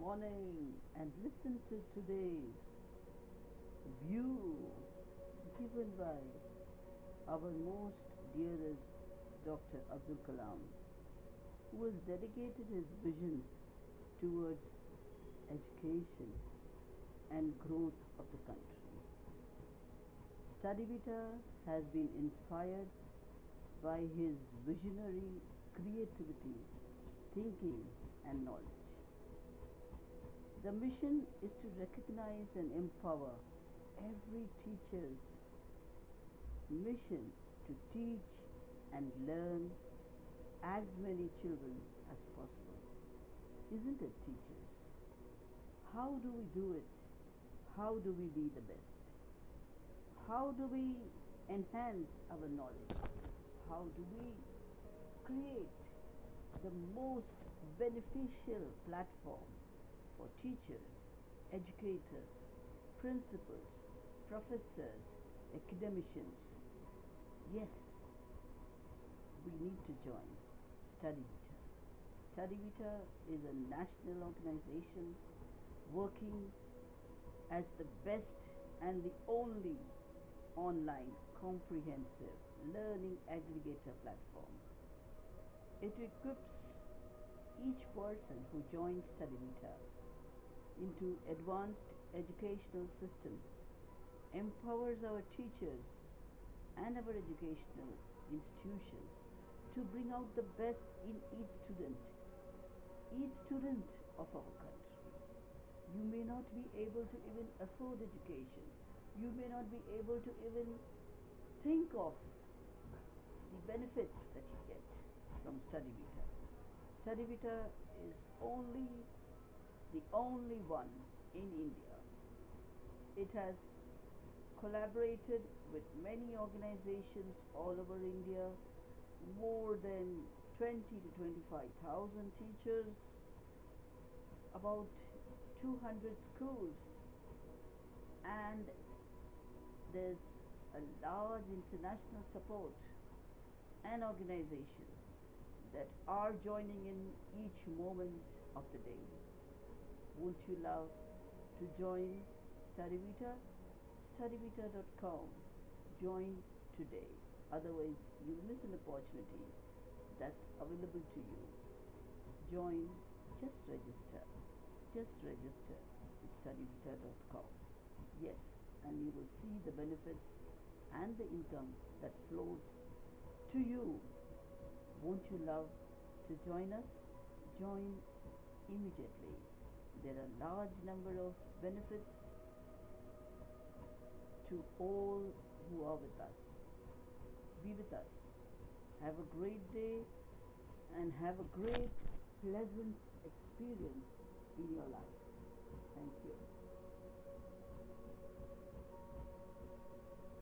morning and listen to today's view given by our most dearest Dr. Abdul Kalam, who has dedicated his vision towards education and growth of the country. StudyVita has been inspired by his visionary creativity, thinking and knowledge. The mission is to recognize and empower every teacher's mission to teach and learn as many children as possible. Isn't it, teachers? How do we do it? How do we be the best? How do we enhance our knowledge? How do we create the most beneficial platform for teachers, educators, principals, professors, academicians? Yes, we need to join StudyVita. StudyVita is a national organization working as the best and the only online comprehensive learning aggregator platform. It equips each person who joins StudyVita into advanced educational systems, empowers our teachers and our educational institutions to bring out the best in each student, each student of our country. You may not be able to even afford education. You may not be able to even think of the benefits that you get from StudyVita. StudyVita is only the only one in India. It has collaborated with many organizations all over India, more than 20 to 25,000 teachers, about 200 schools, and there's a large international support and organizations that are joining in each moment of the day. Won't you love to join StudyVita? StudyVita.com. Join today. Otherwise, you'll miss an opportunity that's available to you. Join, just register. Just register with StudyVita.com. Yes, and you will see the benefits and the income that flows to you. Won't you love to join us? Join immediately. There are large number of benefits to all who are with us. Be with us. Have a great day and have a great, pleasant experience in your life.